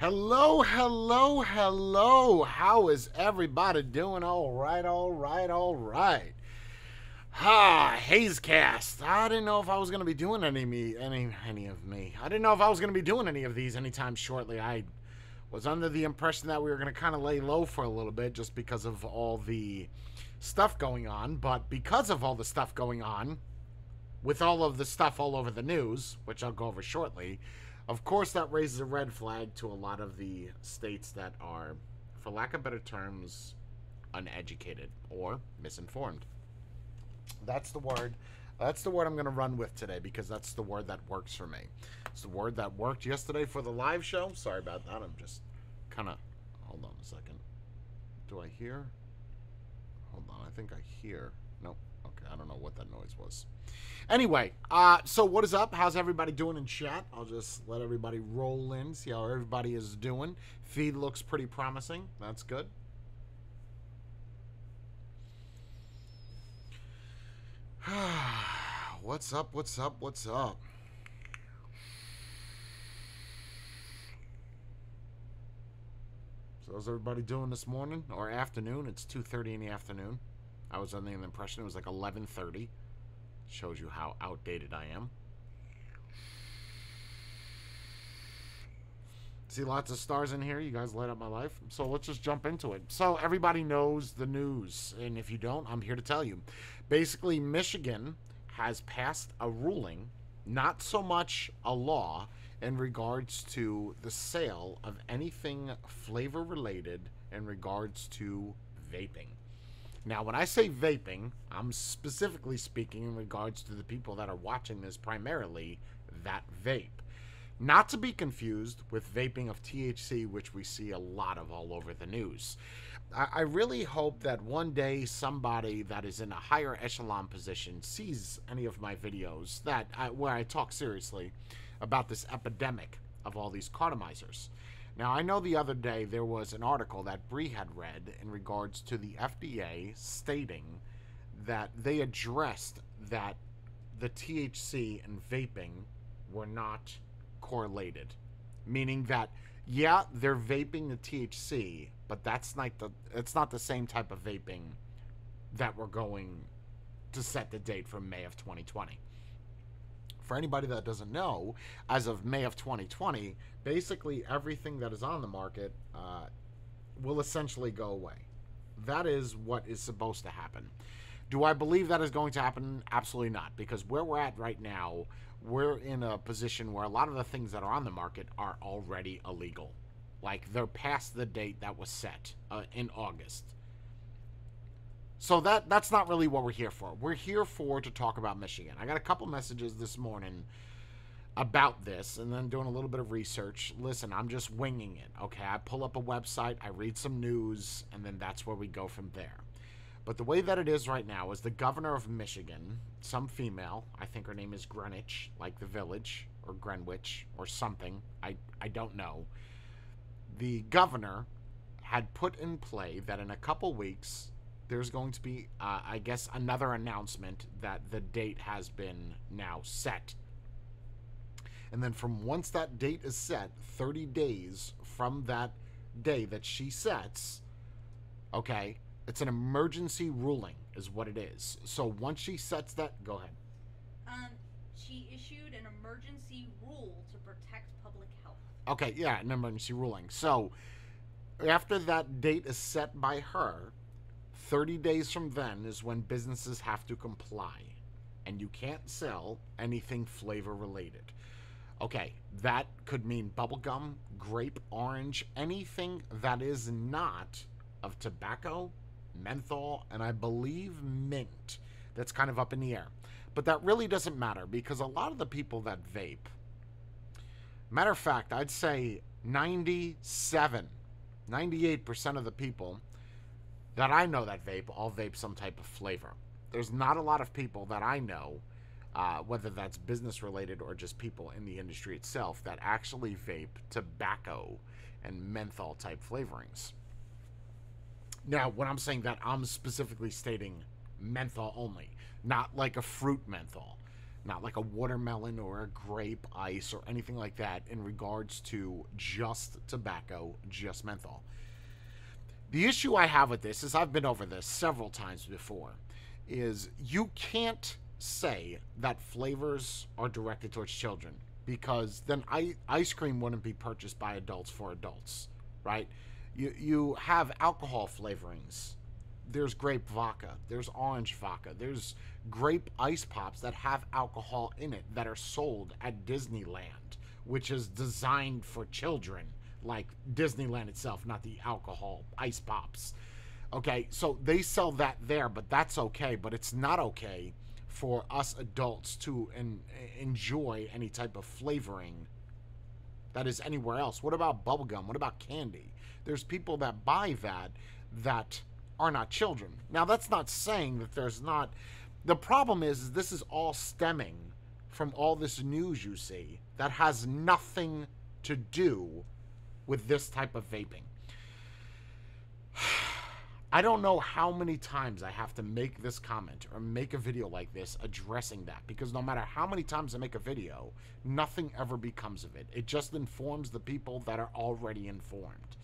Hello, hello, hello. How is everybody doing? All right, all right, all right. Ah, Hazecast. I didn't know if I was to be doing any me any any of me. I didn't know if I was going to be doing any of these anytime shortly. I was under the impression that we were going to kind of lay low for a little bit just because of all the stuff going on, but because of all the stuff going on, with all of the stuff all over the news, which I'll go over shortly, of course that raises a red flag to a lot of the states that are, for lack of better terms, uneducated or misinformed. That's the word. That's the word I'm going to run with today because that's the word that works for me. It's the word that worked yesterday for the live show. Sorry about that. I'm just kind of. Hold on a second. Do I hear? Hold on. I think I hear. I don't know what that noise was. Anyway, uh, so what is up? How's everybody doing in chat? I'll just let everybody roll in, see how everybody is doing. Feed looks pretty promising. That's good. what's up? What's up? What's up? So how's everybody doing this morning or afternoon? It's 2:30 in the afternoon. I was under the impression it was like 11:30. Shows you how outdated I am. See lots of stars in here. You guys light up my life. So let's just jump into it. So everybody knows the news, and if you don't, I'm here to tell you. Basically, Michigan has passed a ruling, not so much a law, in regards to the sale of anything flavor related in regards to vaping. Now, when I say vaping, I'm specifically speaking in regards to the people that are watching this primarily that vape. Not to be confused with vaping of THC, which we see a lot of all over the news. I, really hope that one day somebody that is in a higher echelon position sees any of my videos that I, where I talk seriously about this epidemic of all these cartomizers. Now, I know the other day there was an article that Bree had read in regards to the FDA stating that they addressed that the THC and vaping were not correlated, meaning that yeah, they're vaping the THC, but that's not the it's not the same type of vaping that we're going to set the date for May of 2020 for anybody that doesn't know, as of May of 2020, basically everything that is on the market uh, will essentially go away. That is what is supposed to happen. Do I believe that is going to happen? Absolutely not. Because where we're at right now, we're in a position where a lot of the things that are on the market are already illegal. Like they're past the date that was set uh, in August. So that that's not really what we're here for. We're here for to talk about Michigan. I got a couple messages this morning about this and then doing a little bit of research. Listen, I'm just winging it. Okay, I pull up a website, I read some news, and then that's where we go from there. But the way that it is right now is the governor of Michigan, some female, I think her name is Greenwich, like the village, or Greenwich, or something. I, I don't know. The governor had put in play that in a couple weeks there's going to be, uh, I guess, another announcement that the date has been now set. And then from once that date is set, 30 days from that day that she sets, okay, it's an emergency ruling, is what it is. So once she sets that, go ahead. Um, she issued an emergency rule to protect public health. Okay, yeah, an emergency ruling. So after that date is set by her, 30 days from then is when businesses have to comply. And you can't sell anything flavor related. Okay, that could mean bubblegum, grape, orange, anything that is not of tobacco, menthol, and I believe mint. That's kind of up in the air. But that really doesn't matter because a lot of the people that vape, matter of fact, I'd say 97, 98% of the people that I know that vape all vape some type of flavor. There's not a lot of people that I know, uh, whether that's business related or just people in the industry itself, that actually vape tobacco and menthol type flavorings. Now, when I'm saying that, I'm specifically stating menthol only, not like a fruit menthol, not like a watermelon or a grape ice or anything like that in regards to just tobacco, just menthol. The issue I have with this is I've been over this several times before is you can't say that flavors are directed towards children because then ice cream wouldn't be purchased by adults for adults, right? You you have alcohol flavorings. There's grape vodka, there's orange vodka, there's grape ice pops that have alcohol in it that are sold at Disneyland, which is designed for children, like Disneyland itself, not the alcohol ice pops. Okay, so they sell that there, but that's okay, but it's not okay for us adults to en- enjoy any type of flavoring that is anywhere else. What about bubblegum? What about candy? There's people that buy that that are not children. Now that's not saying that there's not the problem is, is this is all stemming from all this news you see that has nothing to do with this type of vaping. I don't know how many times I have to make this comment or make a video like this addressing that because no matter how many times I make a video, nothing ever becomes of it. It just informs the people that are already informed.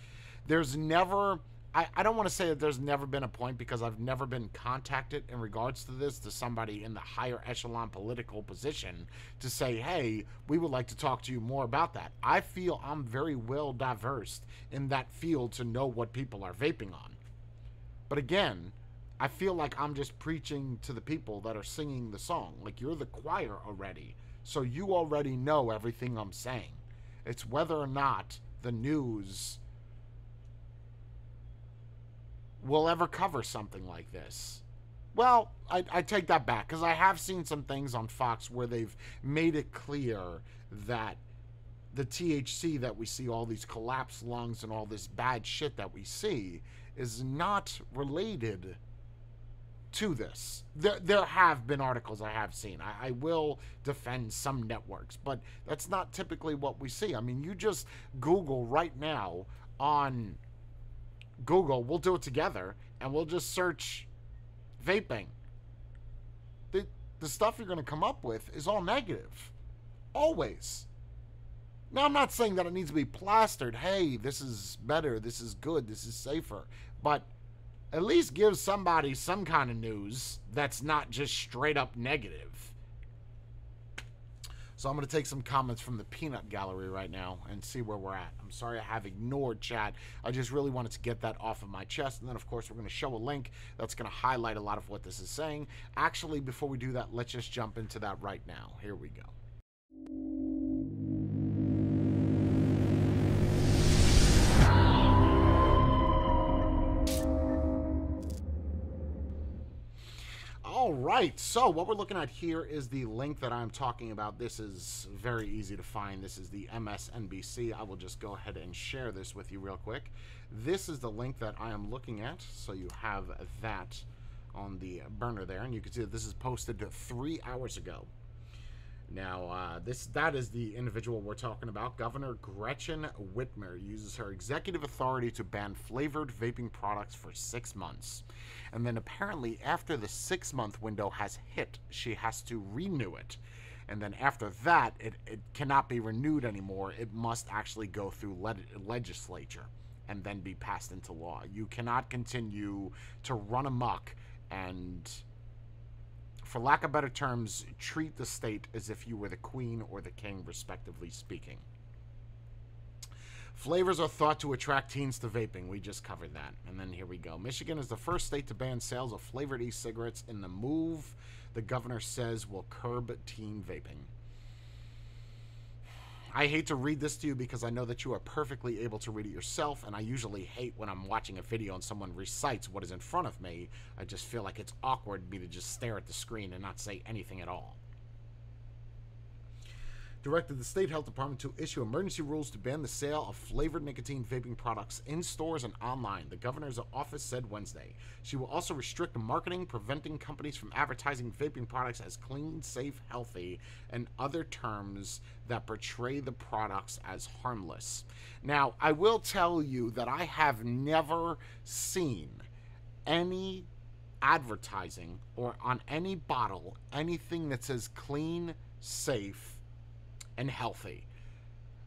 There's never, I, I don't want to say that there's never been a point because I've never been contacted in regards to this to somebody in the higher echelon political position to say, hey, we would like to talk to you more about that. I feel I'm very well diverse in that field to know what people are vaping on. But again, I feel like I'm just preaching to the people that are singing the song. Like you're the choir already. So you already know everything I'm saying. It's whether or not the news will ever cover something like this. Well, I, I take that back because I have seen some things on Fox where they've made it clear that the THC that we see, all these collapsed lungs and all this bad shit that we see, is not related to this. There, there have been articles I have seen. I, I, will defend some networks, but that's not typically what we see. I mean, you just Google right now on Google, we'll do it together, and we'll just search vaping. The, the stuff you're going to come up with is all negative. Always. Now, I'm not saying that it needs to be plastered. Hey, this is better. This is good. This is safer. But at least give somebody some kind of news that's not just straight up negative. So I'm going to take some comments from the peanut gallery right now and see where we're at. I'm sorry I have ignored chat. I just really wanted to get that off of my chest. And then, of course, we're going to show a link that's going to highlight a lot of what this is saying. Actually, before we do that, let's just jump into that right now. Here we go. All right, so what we're looking at here is the link that I'm talking about. This is very easy to find. This is the MSNBC. I will just go ahead and share this with you real quick. This is the link that I am looking at, so you have that on the burner there, and you can see that this is posted three hours ago. Now, uh, this that is the individual we're talking about. Governor Gretchen Whitmer uses her executive authority to ban flavored vaping products for six months. And then apparently, after the six month window has hit, she has to renew it. And then after that, it, it cannot be renewed anymore. It must actually go through le- legislature and then be passed into law. You cannot continue to run amok and for lack of better terms, treat the state as if you were the queen or the king, respectively speaking. Flavors are thought to attract teens to vaping. We just covered that. And then here we go. Michigan is the first state to ban sales of flavored e cigarettes in the move the governor says will curb teen vaping. I hate to read this to you because I know that you are perfectly able to read it yourself, and I usually hate when I'm watching a video and someone recites what is in front of me. I just feel like it's awkward me to just stare at the screen and not say anything at all directed the state health department to issue emergency rules to ban the sale of flavored nicotine vaping products in stores and online, the governor's office said Wednesday. She will also restrict marketing, preventing companies from advertising vaping products as clean, safe, healthy, and other terms that portray the products as harmless. Now, I will tell you that I have never seen any advertising or on any bottle anything that says clean, safe, and healthy.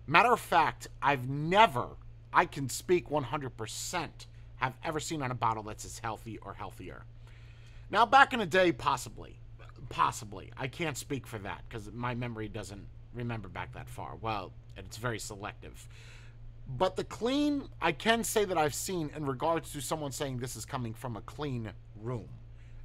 Matter of fact, I've never, I can speak 100%, have ever seen on a bottle that's as healthy or healthier. Now, back in the day, possibly. Possibly. I can't speak for that because my memory doesn't remember back that far. Well, it's very selective. But the clean, I can say that I've seen in regards to someone saying this is coming from a clean room.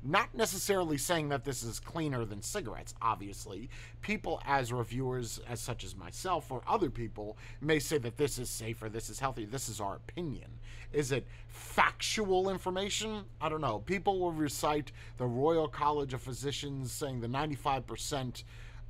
Not necessarily saying that this is cleaner than cigarettes, obviously. People, as reviewers, as such as myself or other people, may say that this is safer, this is healthy, this is our opinion. Is it factual information? I don't know. People will recite the Royal College of Physicians saying the 95%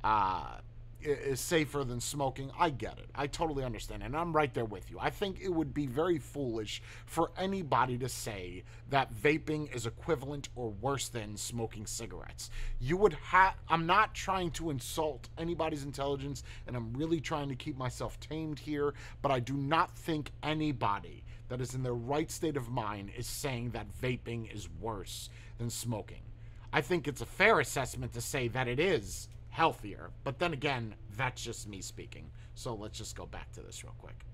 uh, is safer than smoking. I get it. I totally understand. And I'm right there with you. I think it would be very foolish for anybody to say that vaping is equivalent or worse than smoking cigarettes. You would have, I'm not trying to insult anybody's intelligence, and I'm really trying to keep myself tamed here, but I do not think anybody that is in their right state of mind is saying that vaping is worse than smoking. I think it's a fair assessment to say that it is healthier. But then again, that's just me speaking. So let's just go back to this real quick.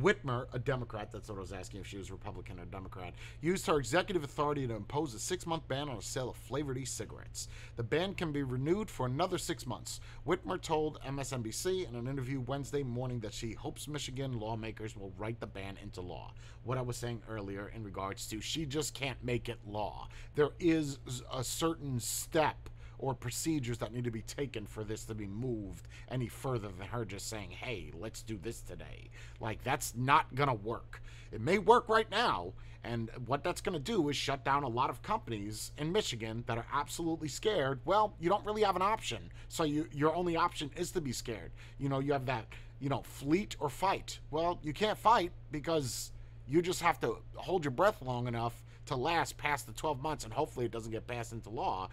Whitmer, a Democrat, that's what I was asking if she was Republican or Democrat, used her executive authority to impose a six month ban on the sale of flavored e cigarettes. The ban can be renewed for another six months. Whitmer told MSNBC in an interview Wednesday morning that she hopes Michigan lawmakers will write the ban into law. What I was saying earlier in regards to she just can't make it law. There is a certain step or procedures that need to be taken for this to be moved any further than her just saying, hey, let's do this today. Like, that's not going to work. It may work right now, and what that's going to do is shut down a lot of companies in Michigan that are absolutely scared. Well, you don't really have an option. So you, your only option is to be scared. You know, you have that, you know, fleet or fight. Well, you can't fight because you just have to hold your breath long enough to last past the 12 months and hopefully it doesn't get passed into law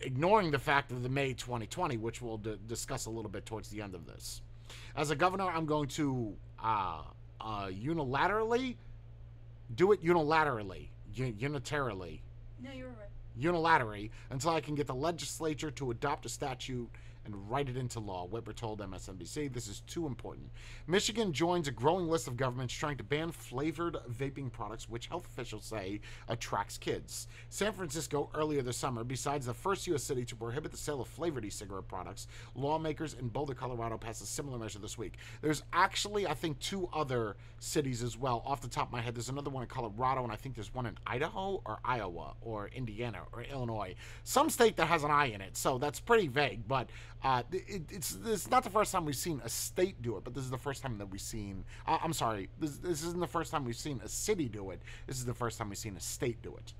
ignoring the fact of the May 2020, which we'll d- discuss a little bit towards the end of this. As a governor, I'm going to uh, uh, unilaterally do it unilaterally, unitarily. No, you're right. Unilaterally until I can get the legislature to adopt a statute and write it into law, Whitmer told MSNBC. This is too important. Michigan joins a growing list of governments trying to ban flavored vaping products, which health officials say attracts kids. San Francisco, earlier this summer, besides the first U.S. city to prohibit the sale of flavored e cigarette products, lawmakers in Boulder, Colorado passed a similar measure this week. There's actually, I think, two other cities as well. Off the top of my head, there's another one in Colorado, and I think there's one in Idaho or Iowa or Indiana or Illinois. Some state that has an I in it, so that's pretty vague, but uh, it, it's not the first time we've seen a state do it, but this is the first time that we've seen. Uh, I'm sorry, this, this isn't the first time we've seen a city do it. This is the first time we've seen a state do it.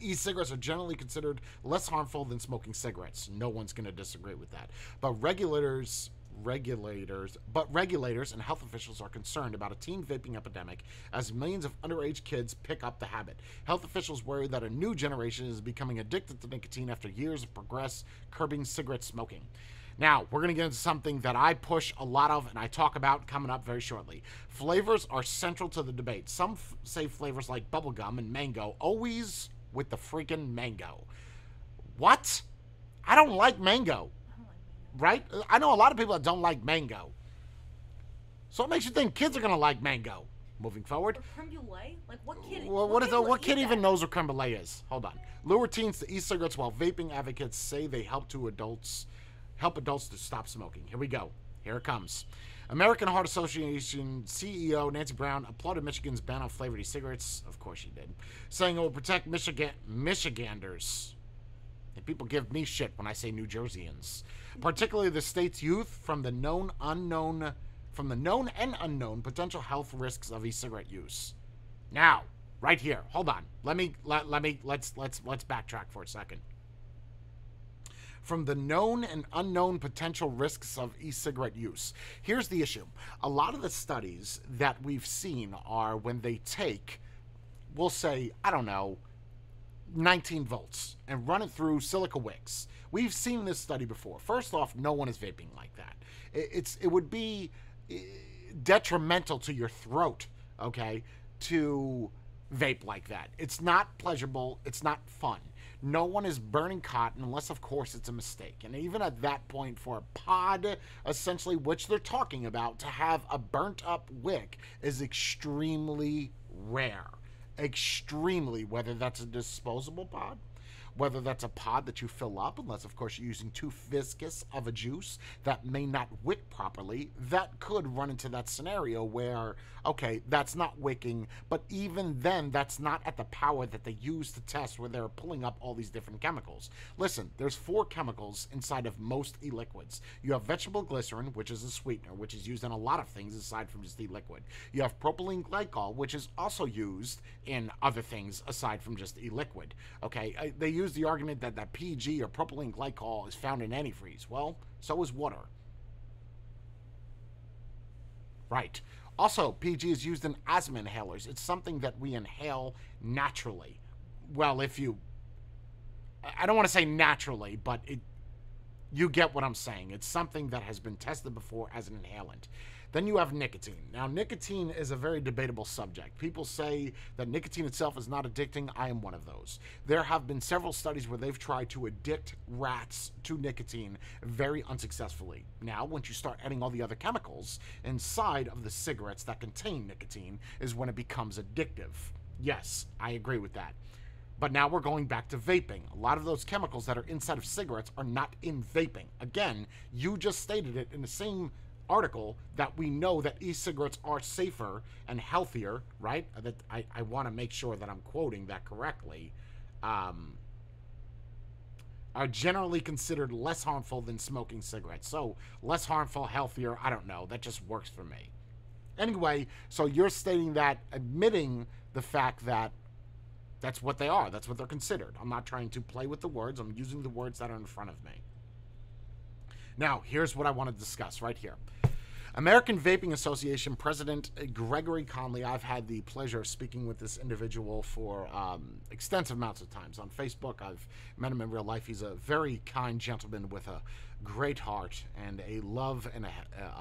E-cigarettes are generally considered less harmful than smoking cigarettes. No one's going to disagree with that. But regulators regulators, but regulators and health officials are concerned about a teen vaping epidemic as millions of underage kids pick up the habit. Health officials worry that a new generation is becoming addicted to nicotine after years of progress curbing cigarette smoking. Now, we're going to get into something that I push a lot of and I talk about coming up very shortly. Flavors are central to the debate. Some f- say flavors like bubblegum and mango, always with the freaking mango. What? I don't like mango right? I know a lot of people that don't like mango. So what makes you think kids are gonna like mango? Moving forward. Or creme brulee? Like what kid? Well, what, what is what kid even knows what creme brulee is? Hold on. Lure teens to e-cigarettes while vaping advocates say they help to adults help adults to stop smoking. Here we go. Here it comes. American Heart Association CEO Nancy Brown applauded Michigan's ban on flavored e-cigarettes. Of course she did, saying it will protect Michigan Michiganders. And people give me shit when I say New Jerseyans particularly the state's youth, from the known unknown from the known and unknown potential health risks of e-cigarette use. Now, right here, hold on. Let me let, let me let's let's let's backtrack for a second. From the known and unknown potential risks of e-cigarette use. Here's the issue. A lot of the studies that we've seen are when they take we'll say, I don't know, 19 volts and run it through silica wicks. We've seen this study before. First off, no one is vaping like that. It's it would be eh, detrimental to your throat, okay, to vape like that. It's not pleasurable, it's not fun. No one is burning cotton unless, of course, it's a mistake. And even at that point, for a pod, essentially, which they're talking about, to have a burnt up wick is extremely rare. Extremely, whether that's a disposable pod whether that's a pod that you fill up, unless, of course, you're using too viscous of a juice that may not wick properly, that could run into that scenario where, okay, that's not wicking, but even then, that's not at the power that they use to test where they're pulling up all these different chemicals. Listen, there's four chemicals inside of most e-liquids. You have vegetable glycerin, which is a sweetener, which is used in a lot of things aside from just e-liquid. You have propylene glycol, which is also used in other things aside from just e-liquid. Okay, uh, they use the argument that that PG or propylene glycol is found in antifreeze. Well, so is water. Right. Also, PG is used in asthma inhalers. It's something that we inhale naturally. Well, if you I don't want to say naturally, but it you get what I'm saying. It's something that has been tested before as an inhalant. Then you have nicotine. Now, nicotine is a very debatable subject. People say that nicotine itself is not addicting. I am one of those. There have been several studies where they've tried to addict rats to nicotine very unsuccessfully. Now, once you start adding all the other chemicals inside of the cigarettes that contain nicotine, is when it becomes addictive. Yes, I agree with that. But now we're going back to vaping. A lot of those chemicals that are inside of cigarettes are not in vaping. Again, you just stated it in the same article that we know that e-cigarettes are safer and healthier, right? That I, I want to make sure that I'm quoting that correctly. Um, are generally considered less harmful than smoking cigarettes. So less harmful, healthier, I don't know. That just works for me. Anyway, so you're stating that admitting the fact that that's what they are. That's what they're considered. I'm not trying to play with the words. I'm using the words that are in front of me. Now, here's what I want to discuss right here. American Vaping Association President Gregory Conley. I've had the pleasure of speaking with this individual for um, extensive amounts of times on Facebook. I've met him in real life. He's a very kind gentleman with a great heart and a love and a,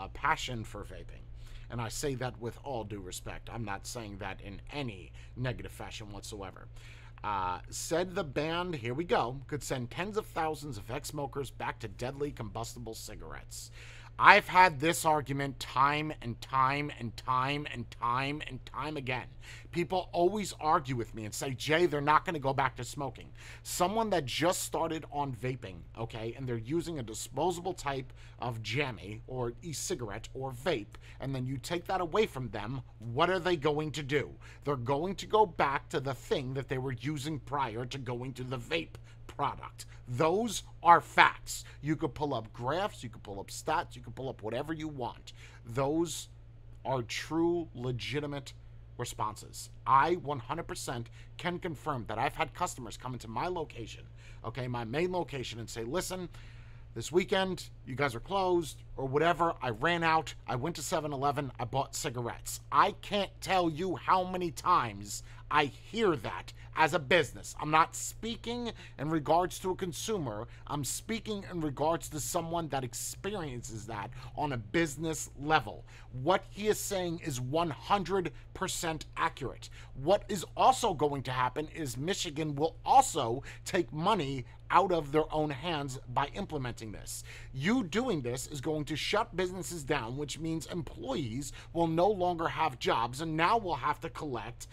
a passion for vaping. And I say that with all due respect. I'm not saying that in any negative fashion whatsoever. Uh, said the band, here we go, could send tens of thousands of ex smokers back to deadly combustible cigarettes. I've had this argument time and time and time and time and time again. People always argue with me and say, Jay, they're not going to go back to smoking. Someone that just started on vaping, okay, and they're using a disposable type of jammy or e cigarette or vape, and then you take that away from them, what are they going to do? They're going to go back to the thing that they were using prior to going to the vape product. Those are facts. You could pull up graphs, you could pull up stats, you could pull up whatever you want. Those are true, legitimate responses. I 100% can confirm that I've had customers come into my location, okay, my main location, and say, listen, this weekend you guys are closed or whatever. I ran out. I went to 7 Eleven. I bought cigarettes. I can't tell you how many times I hear that as a business. I'm not speaking in regards to a consumer, I'm speaking in regards to someone that experiences that on a business level. What he is saying is 100% accurate. What is also going to happen is Michigan will also take money out of their own hands by implementing this. You doing this is going to shut businesses down, which means employees will no longer have jobs and now will have to collect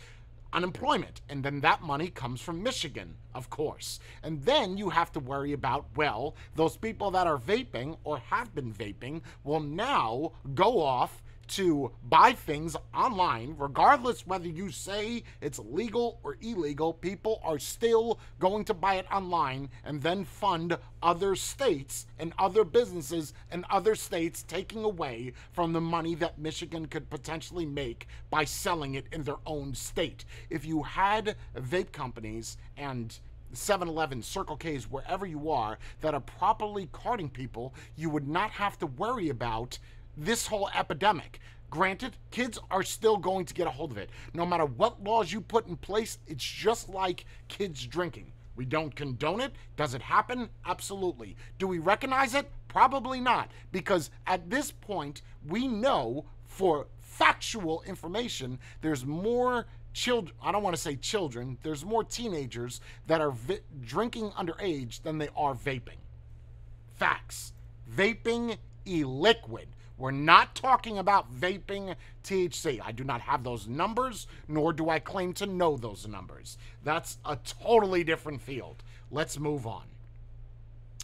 unemployment. And then that money comes from Michigan, of course. And then you have to worry about, well, those people that are vaping or have been vaping will now go off to buy things online, regardless whether you say it's legal or illegal, people are still going to buy it online and then fund other states and other businesses and other states taking away from the money that Michigan could potentially make by selling it in their own state. If you had vape companies and 7 Eleven, Circle K's, wherever you are, that are properly carding people, you would not have to worry about this whole epidemic. Granted, kids are still going to get a hold of it. No matter what laws you put in place, it's just like kids drinking. We don't condone it. Does it happen? Absolutely. Do we recognize it? Probably not. Because at this point, we know for factual information, there's more children. I don't want to say children. There's more teenagers that are vi- drinking underage than they are vaping. Facts. Vaping e-liquid. We're not talking about vaping THC. I do not have those numbers, nor do I claim to know those numbers. That's a totally different field. Let's move on.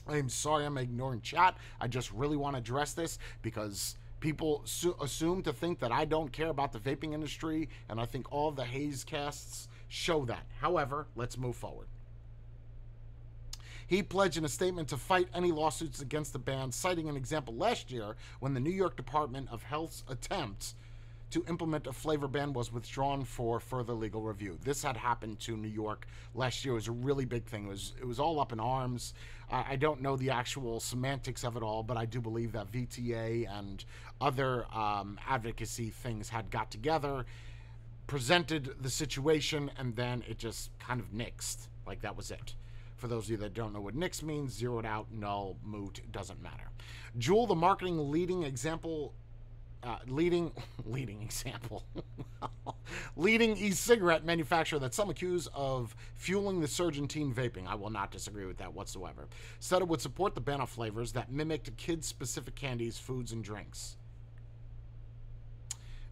I'm sorry I'm ignoring chat. I just really want to address this because people su- assume to think that I don't care about the vaping industry, and I think all the Haze casts show that. However, let's move forward. He pledged in a statement to fight any lawsuits against the ban, citing an example last year when the New York Department of Health's attempts to implement a flavor ban was withdrawn for further legal review. This had happened to New York last year. It was a really big thing. It was it was all up in arms. I, I don't know the actual semantics of it all, but I do believe that VTA and other um, advocacy things had got together, presented the situation, and then it just kind of nixed. Like that was it. For those of you that don't know what nix means, zeroed out, null, moot, doesn't matter. Juul, the marketing leading example uh, leading leading example leading e-cigarette manufacturer that some accuse of fueling the surge in teen vaping. I will not disagree with that whatsoever. Said it would support the ban of flavors that mimicked kids specific candies foods and drinks.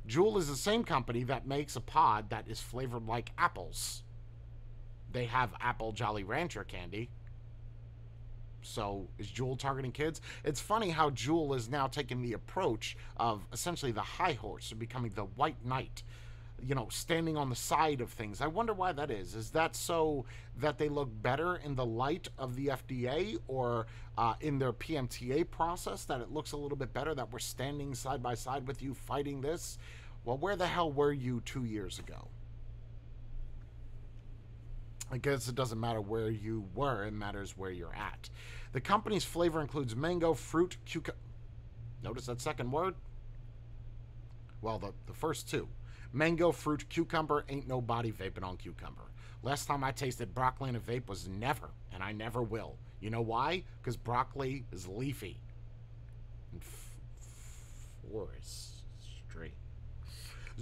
Juul is the same company that makes a pod that is flavored like apples they have apple jolly rancher candy so is Juul targeting kids? It's funny how Juul is now taking the approach of essentially the high horse and becoming the white knight. You know, standing on the side of things. I wonder why that is. Is that so that they look better in the light of the FDA or uh, in their PMTA process? That it looks a little bit better that we're standing side by side with you fighting this? Well, where the hell were you two years ago? I guess it doesn't matter where you were, it matters where you're at. The company's flavor includes mango, fruit, cucumber. Notice that second word? Well, the, the first two mango, fruit, cucumber, ain't nobody vaping on cucumber. Last time I tasted broccoli in a vape was never, and I never will. You know why? Because broccoli is leafy and f- forestry.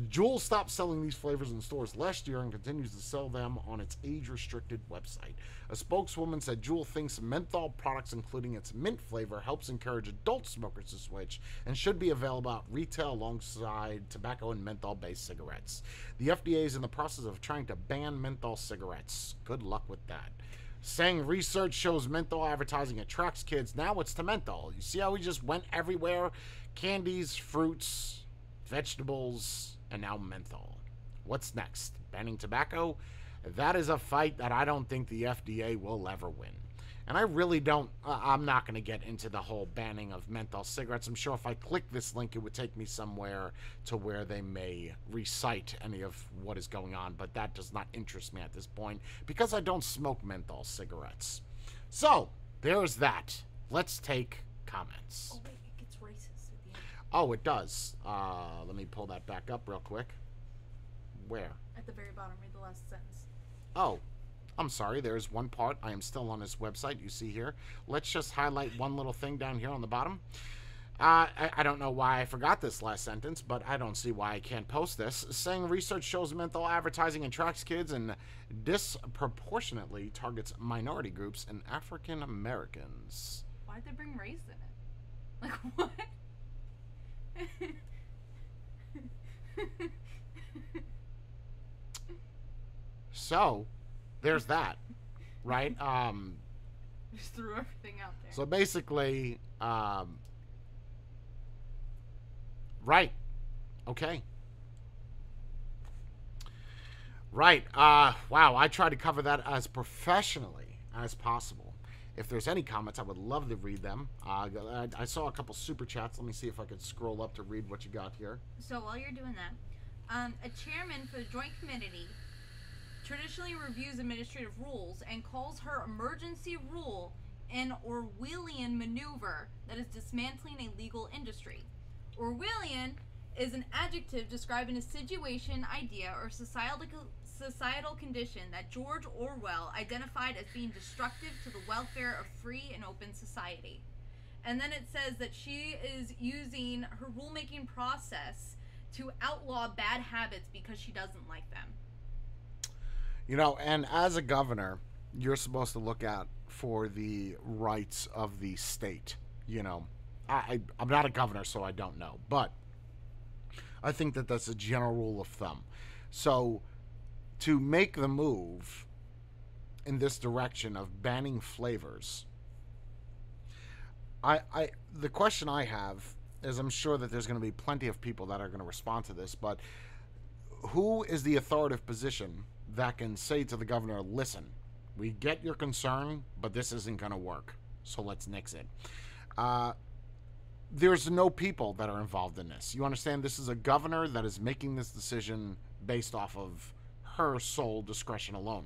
Juul stopped selling these flavors in stores last year and continues to sell them on its age restricted website. A spokeswoman said Juul thinks menthol products, including its mint flavor, helps encourage adult smokers to switch and should be available at retail alongside tobacco and menthol based cigarettes. The FDA is in the process of trying to ban menthol cigarettes. Good luck with that. Saying research shows menthol advertising attracts kids. Now it's to menthol. You see how we just went everywhere? Candies, fruits, vegetables, and now menthol. What's next? Banning tobacco? That is a fight that I don't think the FDA will ever win. And I really don't, uh, I'm not going to get into the whole banning of menthol cigarettes. I'm sure if I click this link, it would take me somewhere to where they may recite any of what is going on. But that does not interest me at this point because I don't smoke menthol cigarettes. So, there's that. Let's take comments. Oh wait, it gets racist at the end. Oh, it does. Uh, let me pull that back up real quick. Where? At the very bottom, read the last sentence. Oh, I'm sorry. There's one part. I am still on this website. You see here. Let's just highlight one little thing down here on the bottom. Uh, I, I don't know why I forgot this last sentence, but I don't see why I can't post this. Saying research shows menthol advertising attracts kids and disproportionately targets minority groups and African Americans. Why'd they bring race in it? Like what? So, there's that, right? Um, Just threw everything out there. So basically, um, right. Okay. Right. Uh, wow. I try to cover that as professionally as possible. If there's any comments, I would love to read them. Uh, I, I saw a couple super chats. Let me see if I could scroll up to read what you got here. So while you're doing that, um, a chairman for the joint committee traditionally reviews administrative rules and calls her emergency rule an Orwellian maneuver that is dismantling a legal industry. Orwellian is an adjective describing a situation, idea, or societal societal condition that George Orwell identified as being destructive to the welfare of free and open society. And then it says that she is using her rulemaking process to outlaw bad habits because she doesn't like them. You know, and as a governor, you're supposed to look out for the rights of the state. You know, I, I I'm not a governor, so I don't know, but I think that that's a general rule of thumb. So, to make the move in this direction of banning flavors, I, I the question I have is I'm sure that there's going to be plenty of people that are going to respond to this, but who is the authoritative position that can say to the governor, listen, we get your concern, but this isn't going to work, so let's nix it. Uh, there's no people that are involved in this. You understand? This is a governor that is making this decision based off of her sole discretion alone.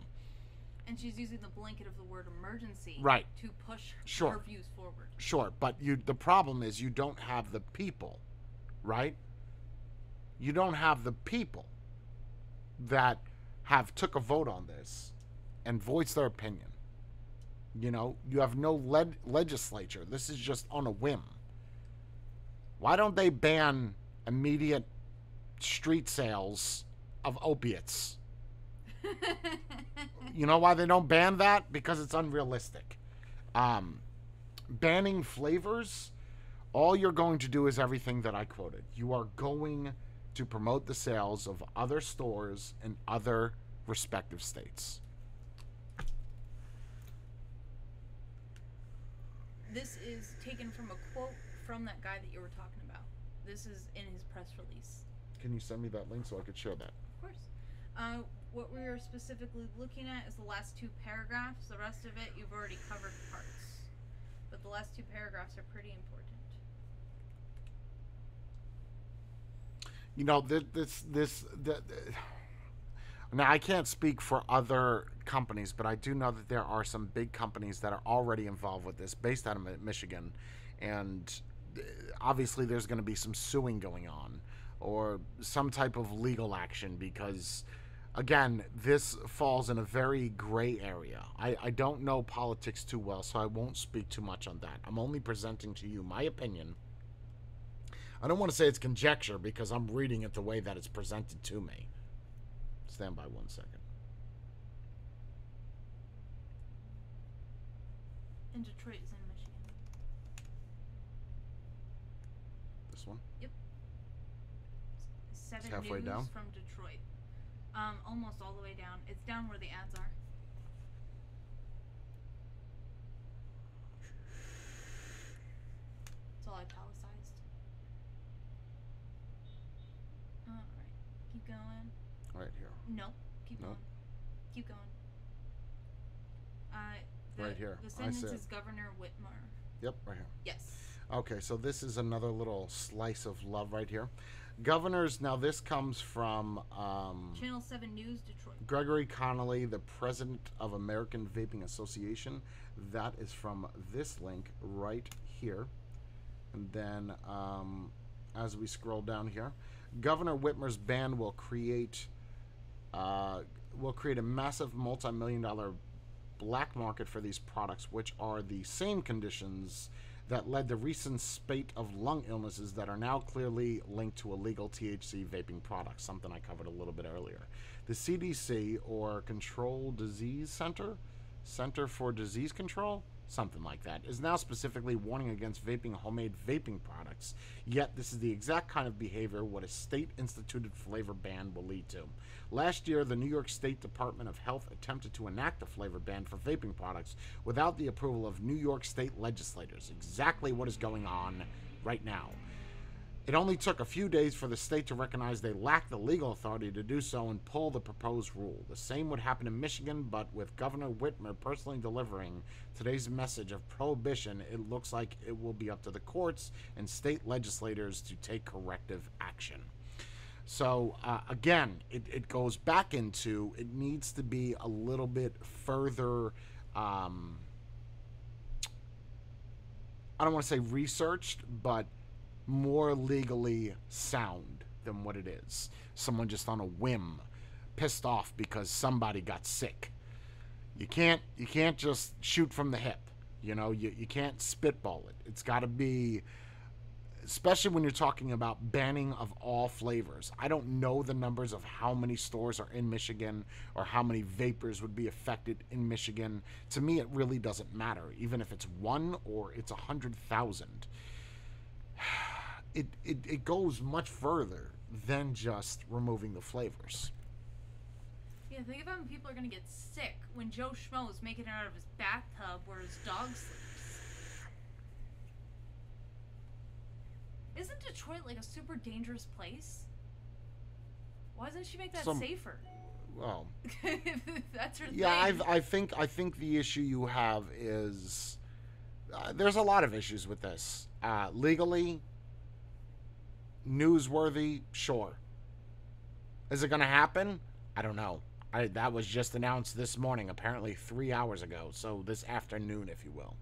And she's using the blanket of the word emergency Right. to push Sure. her views forward. Sure, but you the problem is you don't have the people, right? You don't have the people that have took a vote on this and voiced their opinion. You know, you have no led legislature. This is just on a whim. Why don't they ban immediate street sales of opiates? You know why they don't ban that? Because it's unrealistic. Um, banning flavors, all you're going to do is everything that I quoted. You are going to promote the sales of other stores in other respective states. This is taken from a quote from that guy that you were talking about. This is in his press release. Can you send me that link so I could share that? Of course. Uh, what we are specifically looking at is the last two paragraphs. The rest of it you've already covered parts. But the last two paragraphs are pretty important. You know, this this this. The- now I can't speak for other companies, but I do know that there are some big companies that are already involved with this, based out of Michigan, and uh, obviously there's going to be some suing going on or some type of legal action because again this falls in a very gray area I, I don't know politics too well so i won't speak too much on that i'm only presenting to you my opinion I don't want to say it's conjecture because I'm reading it the way that it's presented to me. Stand by one second. And Detroit is in Michigan. This one. Yep. Seven halfway news down? from Detroit. Um, almost all the way down. It's down where the ads are. It's all italicized. Alright. Keep going. Right here. No. Keep No? going. Keep going. Uh, the, Right here. The see sentence it. is Governor Whitmer. Yep, right here. Yes. Okay, so this is another little slice of love right here. Governors, now this comes from um, Channel 7 News, Detroit. Gregory Conley, the president of American Vaping Association. That is from this link right here. And then um, as we scroll down here, Governor Whitmer's ban will create uh, will create a massive multi-million dollar black market for these products, which are the same conditions that led the recent spate of lung illnesses that are now clearly linked to illegal THC vaping products, something I covered a little bit earlier. The CDC, or Control Disease Center, Center for Disease Control, something like that, is now specifically warning against vaping homemade vaping products. Yet, this is the exact kind of behavior what a state instituted flavor ban will lead to. Last year, the New York State Department of Health attempted to enact a flavor ban for vaping products without the approval of New York state legislators. Exactly what is going on right now. It only took a few days for the state to recognize they lacked the legal authority to do so and pull the proposed rule. The same would happen in Michigan, but with Governor Whitmer personally delivering today's message of prohibition, it looks like it will be up to the courts and state legislators to take corrective action. So, uh, again, it, it goes back into it needs to be a little bit further. Um, I don't want to say researched, but more legally sound than what it is. Someone just on a whim, pissed off because somebody got sick. You can't you can't just shoot from the hip. You know, you, you can't spitball it. It's got to be especially when you're talking about banning of all flavors. I don't know the numbers of how many stores are in Michigan or how many vapors would be affected in Michigan. To me, it really doesn't matter, even if it's one or it's a hundred thousand. It, it it goes much further than just removing the flavors. Yeah, think about when people are gonna get sick when Joe Schmo is making it out of his bathtub where his dog sleeps. Isn't Detroit like a super dangerous place? Why doesn't she make that Some- safer? Well, That's her thing. yeah, thing. I I think I think the issue you have is uh, there's a lot of issues with this. Uh, legally, newsworthy, sure. Is it going to happen? I don't know. I, that was just announced this morning, apparently three hours ago. So this afternoon, if you will,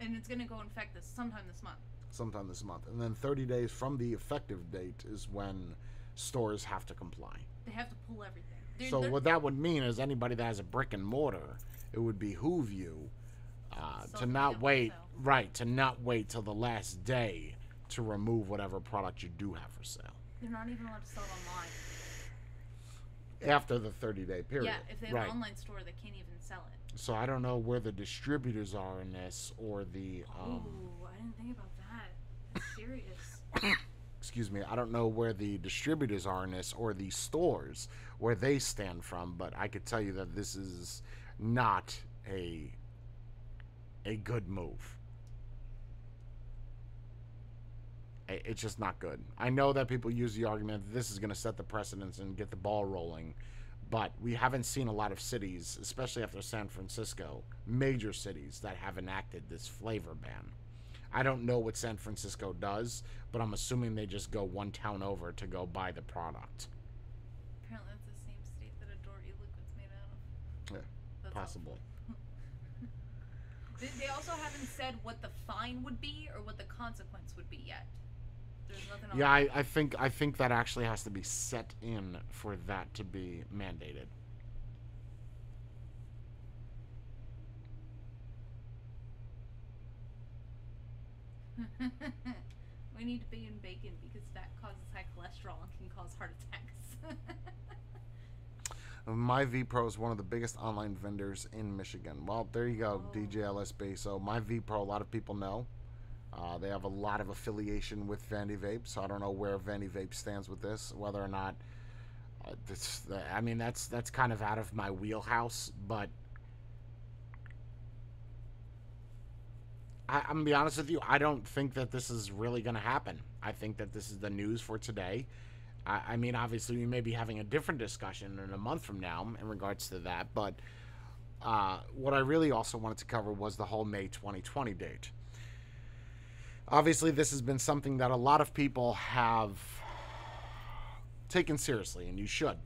and it's gonna go in effect this sometime this month. sometime this month, and then 30 days from the effective date is when stores have to comply. They have to pull everything. They're- So they're- what that would mean is anybody that has a brick and mortar, it would behoove you uh, to not wait, right, to not wait till the last day to remove whatever product you do have for sale They're not even allowed to sell it online. after the 30 day period. Yeah, if they have right. an online store, they can't even sell it. So I don't know where the distributors are in this or the um, Ooh, I didn't think about that. That's serious. excuse me, I don't know where the distributors are in this or the stores where they stand from, but I could tell you that this is not a a good move. It's just not good. I know that people use the argument that this is going to set the precedence and get the ball rolling, but we haven't seen a lot of cities, especially after San Francisco, major cities that have enacted this flavor ban. I don't know what San Francisco does, but I'm assuming they just go one town over to go buy the product. Apparently, that's the same state that Adore e-liquid's made out of. Yeah, That's Possible. They, they also haven't said what the fine would be or what the consequence would be yet. There's nothing. Yeah, I, I think I think that actually has to be set in for that to be mandated. we need to be in bacon because fat causes high cholesterol and can cause heart attacks. My Pro is one of the biggest online vendors in Michigan. Well, there you go, Oh. DJLSB. So My Pro, a lot of people know. Uh, they have a lot of affiliation with Vandy Vape, so I don't know where Vandy Vape stands with this, whether or not. Uh, this, I mean, that's that's kind of out of my wheelhouse, but I'm gonna be honest with you. I don't think that this is really gonna happen. I think that this is the news for today. I, I mean, obviously, we may be having a different discussion in a month from now in regards to that, but uh, what I really also wanted to cover was the whole May 2020 date. Obviously, this has been something that a lot of people have taken seriously, and you should.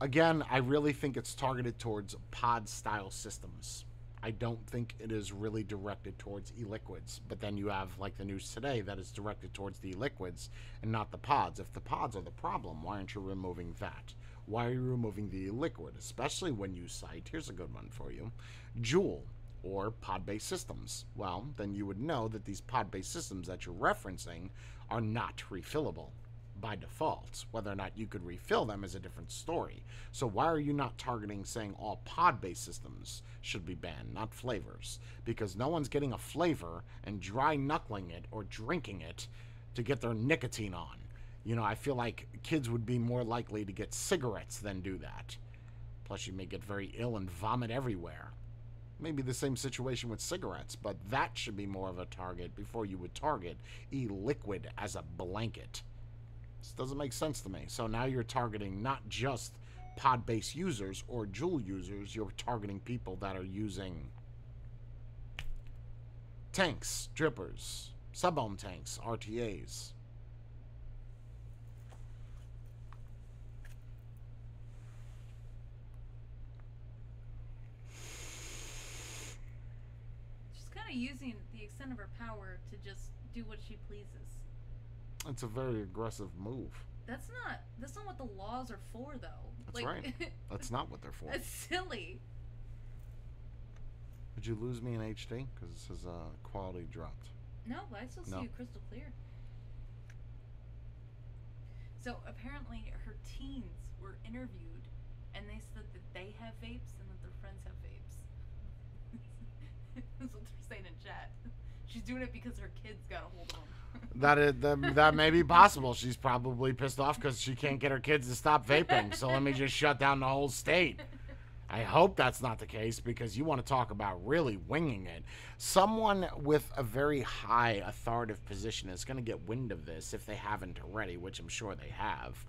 Again, I really think it's targeted towards pod style systems. I don't think it is really directed towards e-liquids. But then you have like the news today that is directed towards the liquids and not the pods. If the pods are the problem, why aren't you removing that? Why are you removing the liquid? Especially when you cite, here's a good one for you, Juul or pod-based systems. Well, then you would know that these pod-based systems that you're referencing are not refillable by default. Whether or not you could refill them is a different story. So why are you not targeting saying all pod-based systems should be banned, not flavors? Because no one's getting a flavor and dry knuckling it or drinking it to get their nicotine on. You know, I feel like kids would be more likely to get cigarettes than do that. Plus, you may get very ill and vomit everywhere. Maybe the same situation with cigarettes, but that should be more of a target before you would target e liquid as a blanket. This doesn't make sense to me. So now you're targeting not just pod based users or Juul users, you're targeting people that are using tanks, drippers, sub ohm tanks, RTAs. She's kind of using the extent of her power to just do what she pleases. It's a very aggressive move. That's not. That's not what the laws are for, though. That's like, right. That's not what they're for. that's silly. Did you lose me in HD? Because it says uh, quality dropped. No, but I still see No. you crystal clear. So apparently, her teens were interviewed, and they said that they have vapes and that their friends have vapes. That's what they're saying in chat. She's doing it because her kids got a hold of them. That is, that, that may be possible. She's probably pissed off because she can't get her kids to stop vaping. So let me just shut down the whole state. I hope that's not the case because you want to talk about really winging it. Someone with a very high authoritative position is going to get wind of this if they haven't already, which I'm sure they have,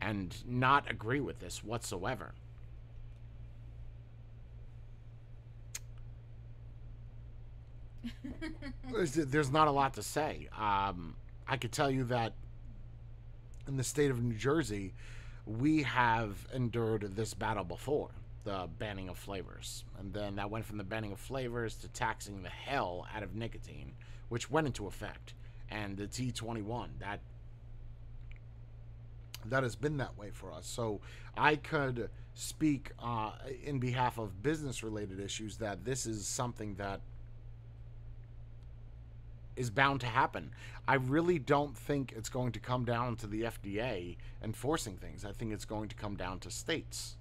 and not agree with this whatsoever. There's, not a lot to say. Um, I could tell you that in the state of New Jersey, we have endured this battle before the banning of flavors. And then that went from the banning of flavors to taxing the hell out of nicotine, which went into effect. And the T21, that that has been that way for us. So I could speak uh, in behalf of business related issues that this is something that is bound to happen. I really don't think it's going to come down to the FDA enforcing things. I think it's going to come down to states.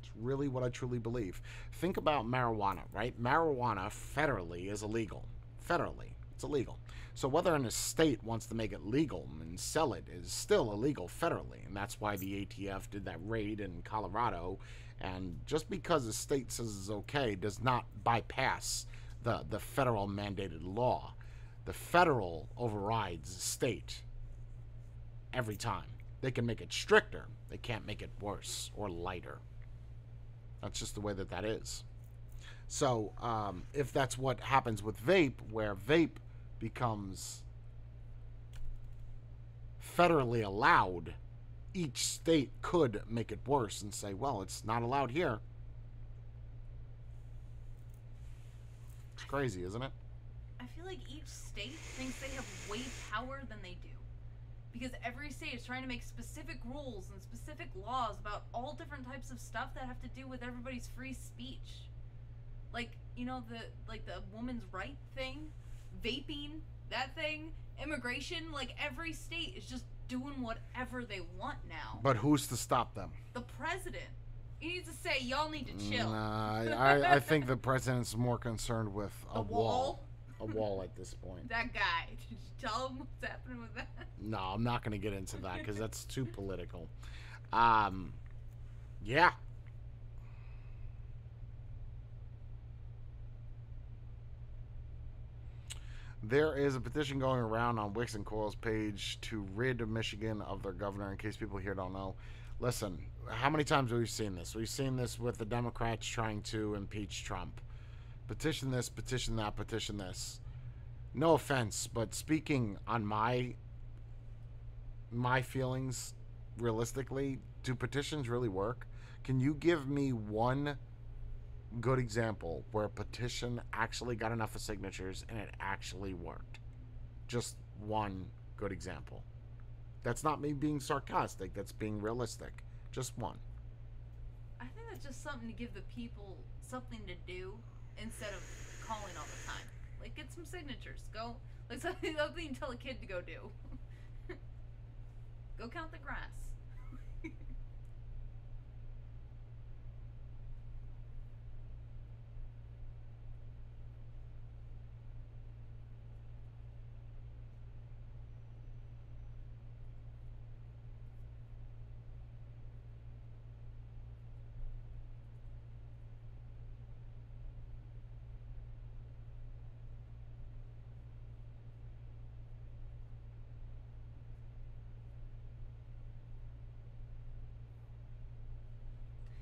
It's really what I truly believe. Think about marijuana, right? Marijuana federally is illegal. Federally, it's illegal. So whether an state wants to make it legal and sell it is still illegal federally, and that's why the ATF did that raid in Colorado. And just because a state says it's okay does not bypass the the federal mandated law. The federal overrides the state every time. They can make it stricter. They can't make it worse or lighter. That's just the way that that is. So, um, if that's what happens with vape, where vape becomes federally allowed, each state could make it worse and say, well, it's not allowed here. It's crazy, isn't it? I feel like each state thinks they have way power than they do. Because every state is trying to make specific rules and specific laws about all different types of stuff that have to do with everybody's free speech. Like, you know, the like the woman's right thing, vaping, that thing, immigration, like every state is just doing whatever they want now. But who's to stop them? the president. He needs to say, y'all need to chill. Nah, I, I think the president's more concerned with a wall. wall? A wall at this point. That guy. Did you tell him what's happening with that? No, I'm not going to get into that because that's too political. Um, yeah. There is a petition going around on Wix and Coil's page to rid Michigan of their governor. In case people here don't know, listen. How many times have we seen this? We've seen this with the Democrats trying to impeach Trump. Petition this, petition that, petition this. No offense, but speaking on my my feelings realistically do petitions really work? Can you give me one good example where a petition actually got enough of signatures and it actually worked? Just one good example. That's not me being sarcastic that's being realistic. Just one. I think that's just something to give the people something to do instead of calling all the time. Like, get some signatures. Go, like something, you tell a kid to go do. go count the grass.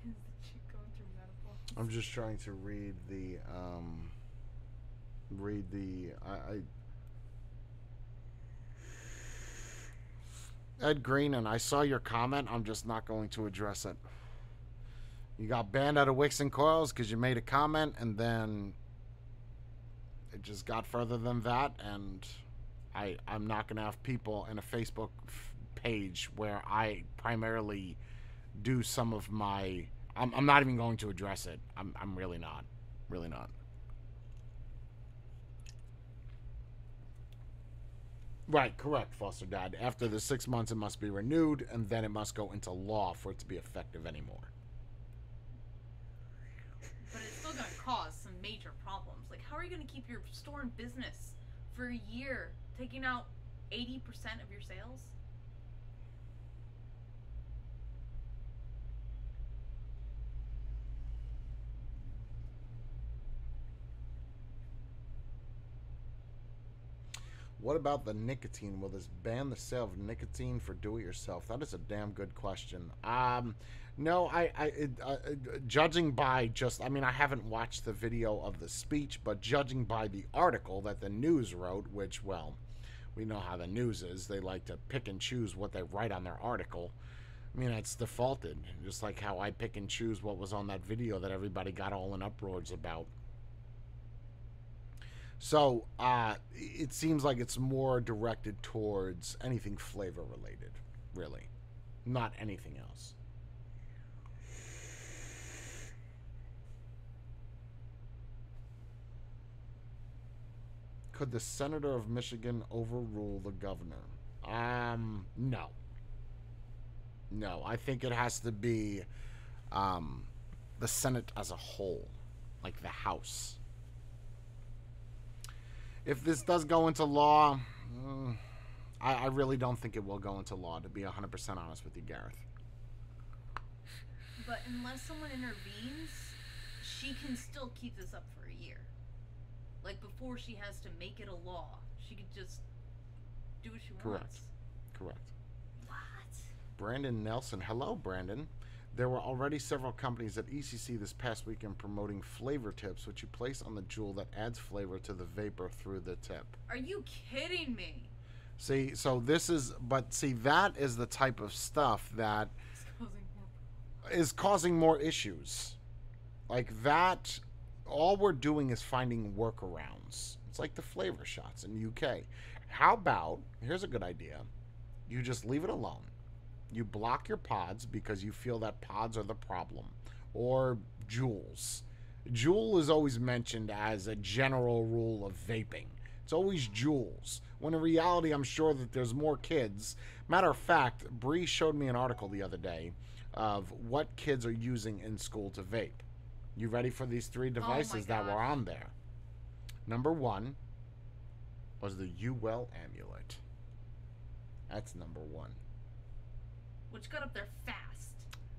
Is the chick going through menopause? I'm just trying to read the um read the i, I ed green and i saw your comment. I'm just not going to address it. You got banned out of wix and coils because you made a comment and then it just got further than that and i i'm not to have people in a facebook page where i primarily do some of my I'm, I'm not even going to address it. I'm, I'm really not. Really not. Right, correct, Foster Dad. After the six months, it must be renewed, and then it must go into law for it to be effective anymore. But it's still going to cause some major problems. Like, how are you going to keep your store in business for a year, taking out 80% of your sales? What about the nicotine? Will this ban the sale of nicotine for do-it-yourself? That is a damn good question. Um, no, I, I uh, uh, judging by just, I mean, I haven't watched the video of the speech, but judging by the article that the news wrote, which, well, we know how the news is. They like to pick and choose what they write on their article. I mean, it's defaulted, just like how I pick and choose what was on that video that everybody got all in uproars about. So uh, it seems like it's more directed towards anything flavor related, really, not anything else. Could the senator of Michigan overrule the governor? Um, no. No, I think it has to be um, the Senate as a whole, like the House if this does go into law, mm, I, I, really don't think it will go into law, to be 100% honest with you, Gareth. But unless someone intervenes, she can still keep this up for a year. Like, before she has to make it a law, she could just do what she Correct. wants. Correct. What? Brandon Nelson. Hello, Brandon. There were already several companies at ECC this past weekend promoting flavor tips, which you place on the Juul that adds flavor to the vapor through the tip. Are you kidding me? See, so this is, but see, that is the type of stuff that causing is causing more issues. Like that, all we're doing is finding workarounds. It's like the flavor shots in the UK. How about, here's a good idea you just leave it alone you block your pods because you feel that pods are the problem, or Juuls. Juul is always mentioned as a general rule of vaping. It's always Juuls. When in reality, I'm sure that there's more kids. Matter of fact, Bree showed me an article the other day of what kids are using in school to vape. You ready for these three oh devices that were on there? Number one was the UL amulet. That's number one which got up there fast.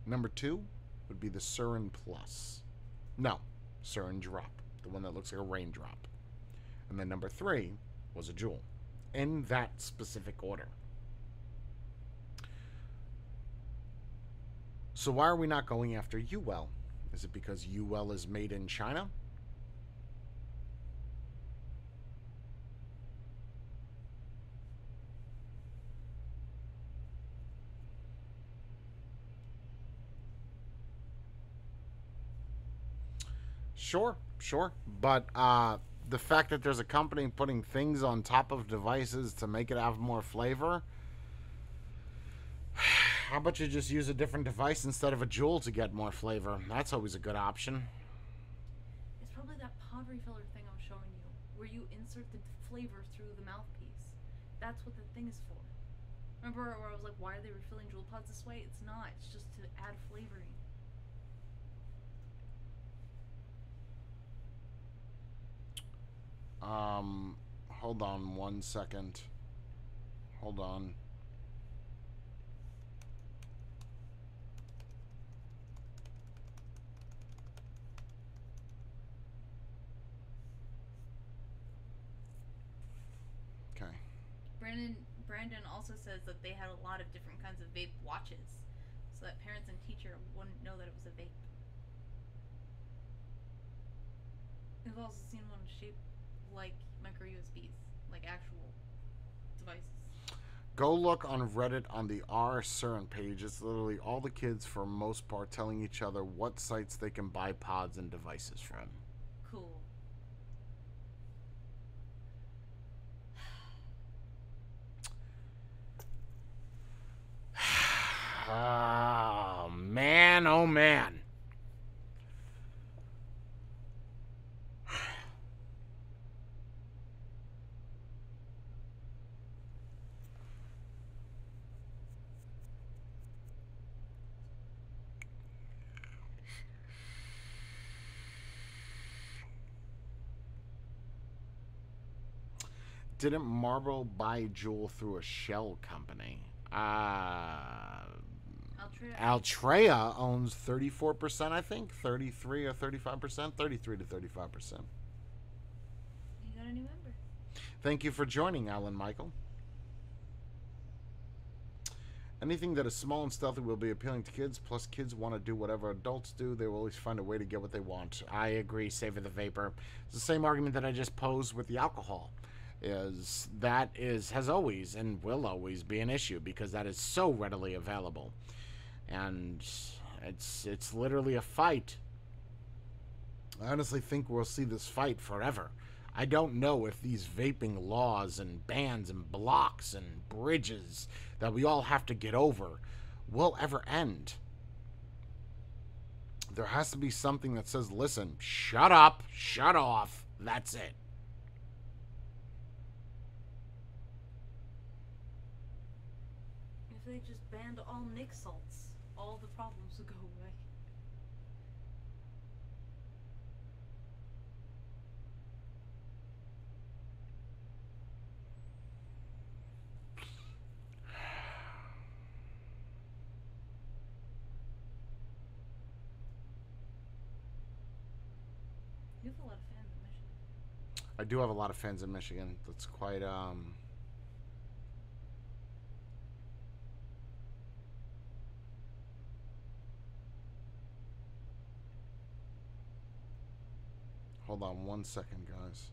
Number two would be the Suorin Plus. No, Suorin Drop, the one that looks like a raindrop. And then number three was a Juul, in that specific order. So why are we not going after UL? Is it because UL is made in China? Sure, sure. But uh, the fact that there's a company putting things on top of devices to make it have more flavor. How about you just use a different device instead of a Juul to get more flavor? That's always a good option. It's probably that pod refiller thing I was showing you, where you insert the flavor through the mouthpiece. That's what the thing is for. Remember where I was like, why are they refilling Juul pods this way? It's not. It's just to add flavoring. Um, hold on one second. Hold on. Okay. Brandon Brandon also says that they had a lot of different kinds of vape watches, so that parents and teacher wouldn't know that it was a vape. We've also seen one shaped like micro USBs, like actual devices. Go look on Reddit on the R CERN page. It's literally all the kids, for most part, telling each other what sites they can buy pods and devices from. Cool. oh, man, oh, man. Didn't Marlboro buy Juul through a shell company? Uh, Altria. Altria owns 34%, I think. 33 or 35%. 33 to 35%. you got a new member. Thank you for joining, Alan Michael. Anything that is small and stealthy will be appealing to kids. Plus, kids want to do whatever adults do. They will always find a way to get what they want. I agree. Savor the vapor. It's the same argument that I just posed with the alcohol. Is that is has always and will always be an issue because that is so readily available, and it's it's literally a fight. I honestly think we'll see this fight forever. I don't know if these vaping laws and bans and blocks and bridges that we all have to get over will ever end. There has to be something that says, listen, shut up, shut off, that's it. If they banned all nic salts, all the problems would go away. You have a lot of fans in Michigan. I do have a lot of fans in Michigan. That's quite um Hold on one second, guys.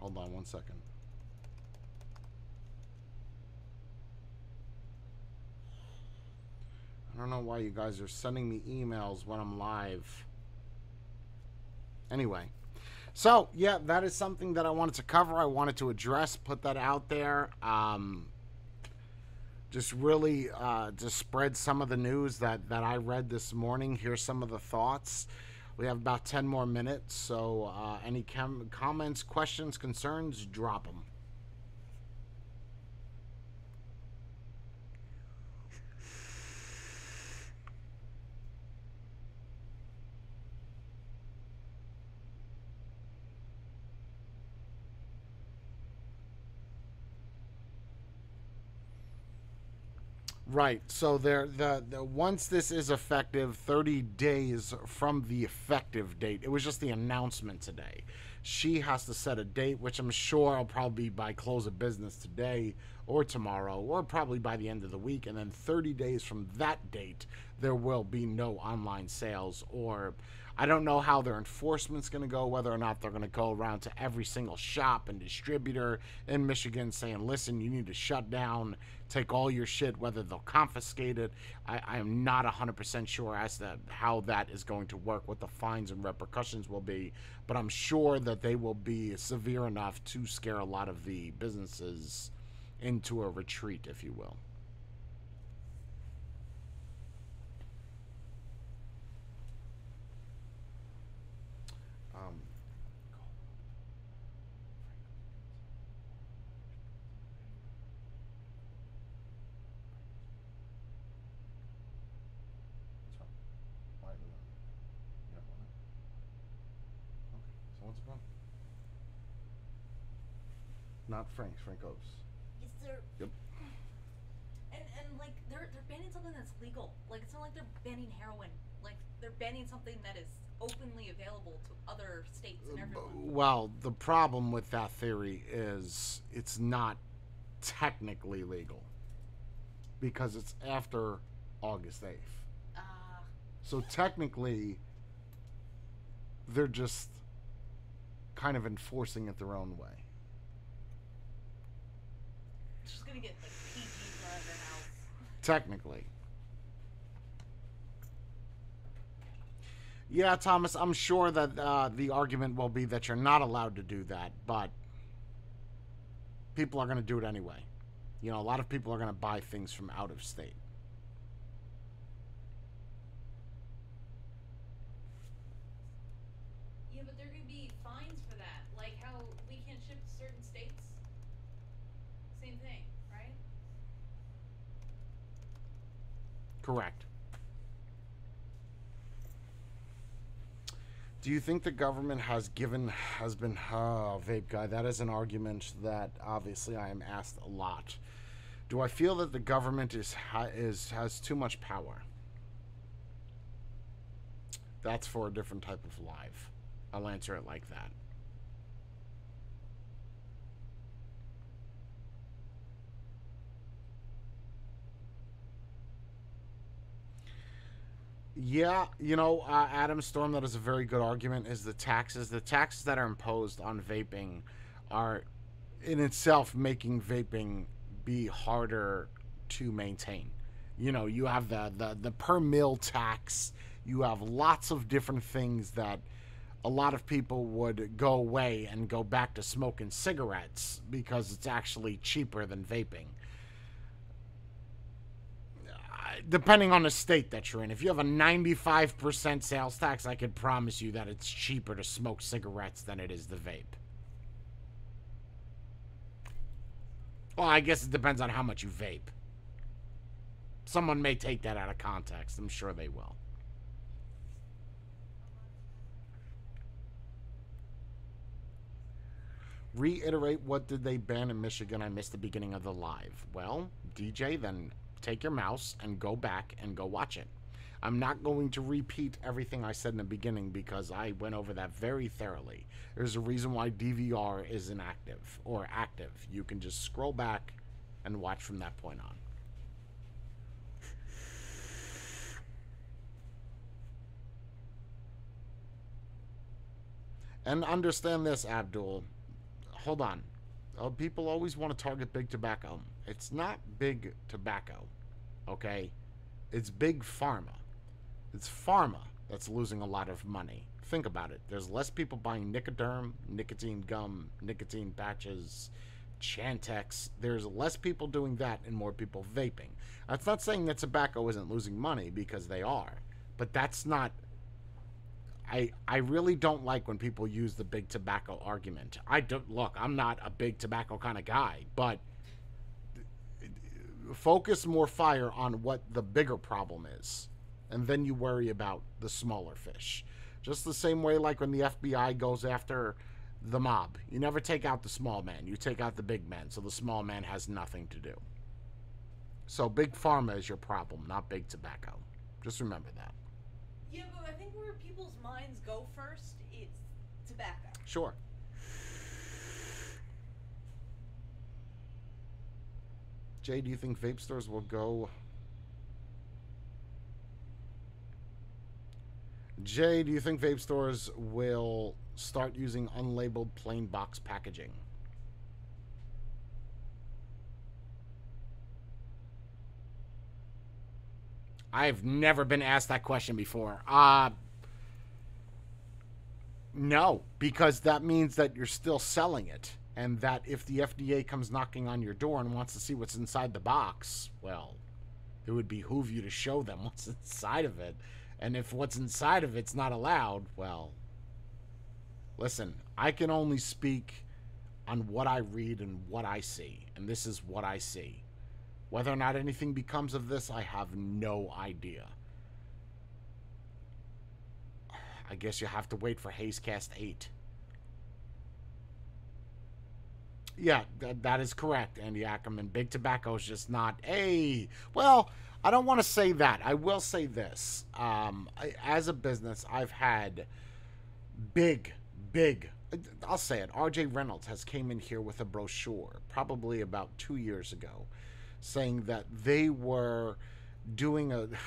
Hold on one second. I don't know why you guys are sending me emails when I'm live. Anyway, so yeah, that is something that I wanted to cover. I wanted to address, put that out there. Um, just really uh, to spread some of the news that, that I read this morning. Here's some of the thoughts. We have about 10 more minutes, so uh, any com- comments, questions, concerns, drop them. Right. So there, the, the once this is effective, 30 days from the effective date. It was just the announcement today. She has to set a date, which I'm sure will probably be by close of business today or tomorrow, or probably by the end of the week. And then 30 days from that date, there will be no online sales or I don't know how their enforcement's going to go, whether or not they're going to go around to every single shop and distributor in Michigan saying, listen, you need to shut down, take all your shit, whether they'll confiscate it. I, I am not 100% sure as to how that is going to work, what the fines and repercussions will be, but I'm sure that they will be severe enough to scare a lot of the businesses into a retreat, if you will. Um, Why do that? You don't want it? Okay, so what's the problem? Not Frank's, Frank O's. Is there? Yep. And and like they're they're banning something that's legal. Like it's not like they're banning heroin. Like they're banning something that is openly available to other states and everyone. Well, the problem with that theory is it's not technically legal because it's after August 8th. Ah, So technically, they're just kind of enforcing it their own way. Just gonna get like PG their house. Technically. Yeah, Thomas, I'm sure that uh, the argument will be that you're not allowed to do that, but people are going to do it anyway. You know, a lot of people are going to buy things from out of state. Correct. Do you think the government has given has been oh, vape guy? That is an argument that obviously I am asked a lot. Do I feel that the government is is has too much power? That's for a different type of live. I'll answer it like that. Yeah, you know, uh, Adam Storm, that is a very good argument. Is the taxes the taxes that are imposed on vaping are in itself making vaping be harder to maintain. You know, you have the the the per mill tax. You have lots of different things that a lot of people would go away and go back to smoking cigarettes because it's actually cheaper than vaping depending on the state that you're in. If you have a 95% sales tax, I could promise you that it's cheaper to smoke cigarettes than it is the vape. Well, I guess it depends on how much you vape. Someone may take that out of context. I'm sure they will. Reiterate what did they ban in Michigan? I missed the beginning of the live. Well, DJ, then take your mouse and go back and go watch it. I'm not going to repeat everything I said in the beginning because I went over that very thoroughly. There's a reason why DVR is inactive or active. You can just scroll back and watch from that point on. And understand this, Abdul. Hold on. Uh, people always want to target big tobacco. It's not big tobacco, okay? It's big pharma. It's pharma that's losing a lot of money. Think about it. There's less people buying Nicoderm, nicotine gum, nicotine patches, Chantix. There's less people doing that and more people vaping. That's not saying that tobacco isn't losing money because they are, but that's not I I really don't like when people use the big tobacco argument. I don't look. I'm not a big tobacco kind of guy, but focus more fire on what the bigger problem is, and then you worry about the smaller fish. Just the same way, like when the FBI goes after the mob, you never take out the small man. You take out the big man, so the small man has nothing to do. So big pharma is your problem, not big tobacco. Just remember that. Yeah, but I think where people's minds go first, it's tobacco. Sure. Jay, do you think vape stores will go? Jay, do you think vape stores will start using unlabeled plain box packaging? I've never been asked that question before. Uh no, because that means that you're still selling it and that if the FDA comes knocking on your door and wants to see what's inside the box, well, it would behoove you to show them what's inside of it. And if what's inside of it's not allowed, well, listen, I can only speak on what I read and what I see, and this is what I see. Whether or not anything becomes of this, I have no idea. I guess you have to wait for Hazecast 8. Yeah, th- that is correct, Andy Ackerman. Big tobacco is just not a. Well, I don't want to say that. I will say this. Um, I, as a business, I've had big, big. I'll say it. RJ Reynolds has came in here with a brochure, probably about two years ago, saying that they were doing a.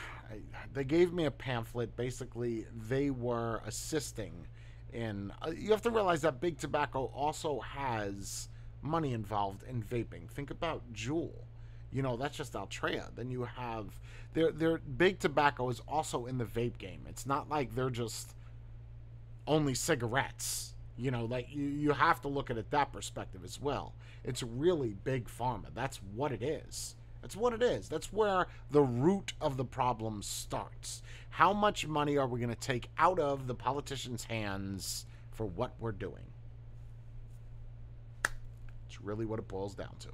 They gave me a pamphlet. Basically, they were assisting in. Uh, you have to realize that big tobacco also has money involved in vaping. Think about Juul. You know, that's just Altria. Then you have their their big tobacco is also in the vape game. It's not like they're just only cigarettes. You know, like you, you have to look at it that perspective as well. It's really big pharma. That's what it is. That's what it is. That's where the root of the problem starts. How much money are we going to take out of the politicians' hands for what we're doing? That's really what it boils down to.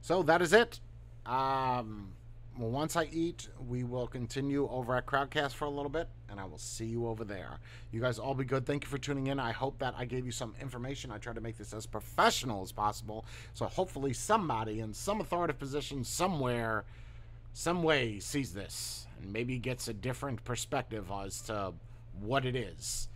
So that is it. Um, once I eat, we will continue over at Crowdcast for a little bit, and I will see you over there. You guys all be good. Thank you for tuning in. I hope that I gave you some information. I tried to make this as professional as possible. So hopefully, somebody in some authoritative position somewhere some way, sees this and maybe gets a different perspective as to what it is.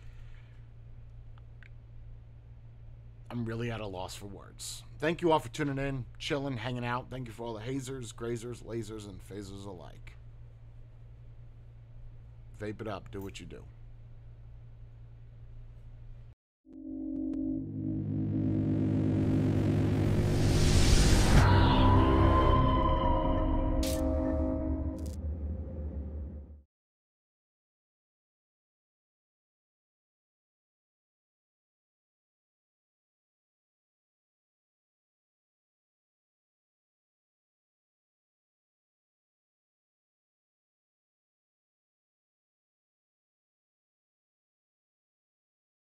I'm really at a loss for words. Thank you all for tuning in, chilling, hanging out. Thank you for all the hazers, grazers, lasers, and phasers alike. Vape it up. Do what you do.